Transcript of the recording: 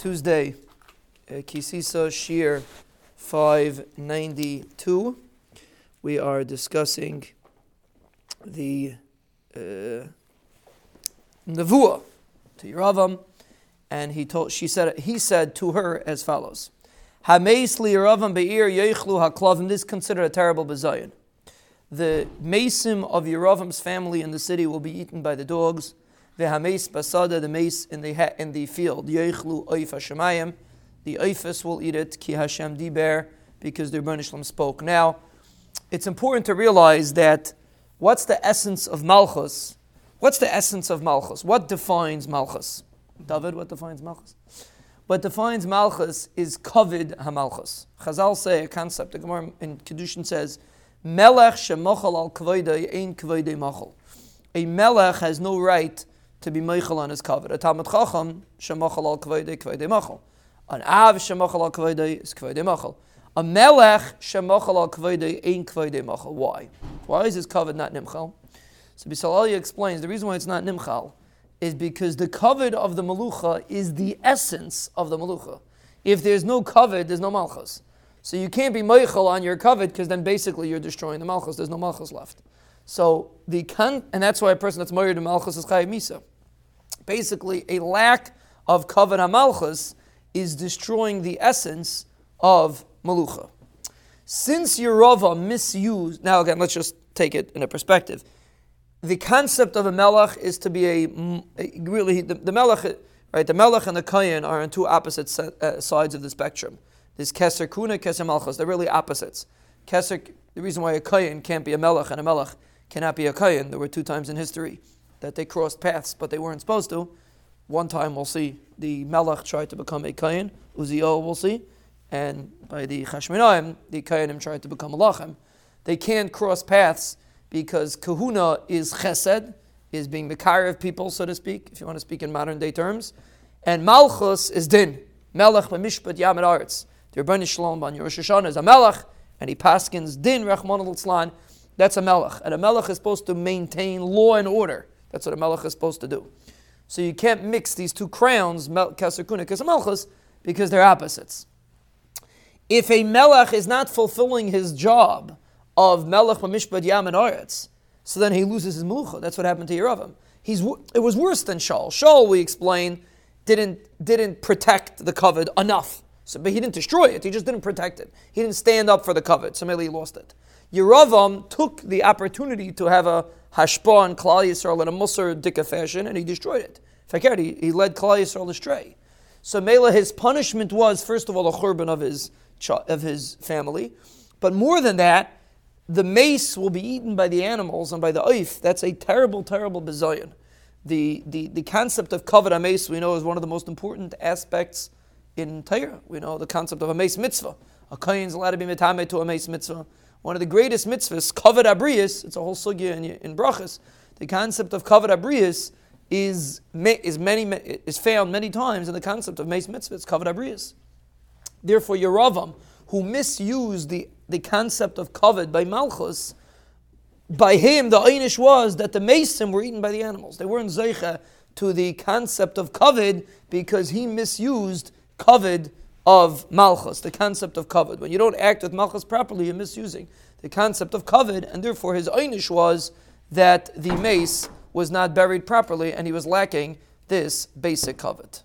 Tuesday, uh, Kisisa Shiur 592. We are discussing the uh, Nevuah to Yeravam, and he told she said he said to her as follows: Hameis li Yeravam be'ir yeichlu haklavim. This is considered a terrible bizayon. The mason of Yeravam's family in the city will be eaten by the dogs. The hameis basada, the mace in the in the field. Yeichlu oif hashemayim. The oifus will eat it. Ki Hashem diber, because the Rebbeinu spoke. Now, it's important to realize that what's the essence of malchus? What's the essence of malchus? What defines malchus? David, what defines malchus? What defines malchus is kovid hamalchus. Chazal say a concept. The Gemara in Kedushin says, "Melech shemochal al kvoidei ein kvoidei machal." A melech has no right to be meichel on his kavod. A talmid chacham shemochal al kvoidei kvoidei machal. An av shemochal al kvoidei is kvoidei machal. A melech shemochal al kvoidei ein kvoidei machal. Why? Why is his kavod not nimchal? So Bisalalia explains the reason why it's not nimchal is because the kavod of the malucha is the essence of the malucha. If there's no kavod, there's no malchus. So you can't be meichel on your kavod because then basically you're destroying the malchus. There's no malchus left. So the con- and that's why a person that's married to malchus is chayiv misa. Basically, a lack of kavod hamalchus is destroying the essence of malucha. Since Yeravam misused, now again, let's just take it in a perspective. The concept of a melech is to be a, a really the, the melech, right? The melech and the kayin are on two opposite uh, sides of the spectrum. There's keser kuna, keser malchus. They're really opposites. Keser, the reason why a kayin can't be a melech and a melech cannot be a kayin. There were two times in history that they crossed paths, but they weren't supposed to. One time we'll see the melech tried to become a kayin. Uzziah we'll see, and by the Chashmonaim, the kayanim tried to become a lachem. They can't cross paths because kahuna is chesed, is being the of people, so to speak, if you want to speak in modern day terms, and malchus is din, melech b'mishpat yamid arts. The Ribono Shel Olam on Rosh Hashanah is a melech, and he paskins din rachman al That's a melech, and a melech is supposed to maintain law and order. That's what a melech is supposed to do. So you can't mix these two crowns, keser kuna, keser malchus, because they're opposites. If a melech is not fulfilling his job of melech b'mishpat yam and aretz, so then he loses his mucha. That's what happened to Yeravam. He's, it was worse than Shaul. Shaul, we explain, didn't, didn't protect the kavod enough. So, but he didn't destroy it, he just didn't protect it. He didn't stand up for the kavod, so maybe he lost it. Yeravam took the opportunity to have a hashpa on Klal Yisrael in a Musar dika fashion, and he destroyed it. Fakir, he, he led Klal Yisrael astray. So Mela, his punishment was, first of all, the churban of his, of his family. But more than that, the mace will be eaten by the animals and by the oif. That's a terrible, terrible bizayon. The, the, the concept of a mace we know is one of the most important aspects in Torah. We know the concept of a mace mitzvah. A kohen is allowed to be mitame to a mace mitzvah. One of the greatest mitzvahs, kavod abrius, it's a whole sugya in, in brachas. The concept of kavod abrius is, is, many, is found many times in the concept of mace mitzvahs, kavod abrius. Therefore, Yeravam, who misused the, the concept of kavod by Malchus, by him the einish was that the mason were eaten by the animals. They weren't zeicha to the concept of kavod because he misused kavod of Malchus, the concept of kavod. When you don't act with Malchus properly, you're misusing the concept of kavod, and therefore his einish was that the mace was not buried properly and he was lacking this basic kavod.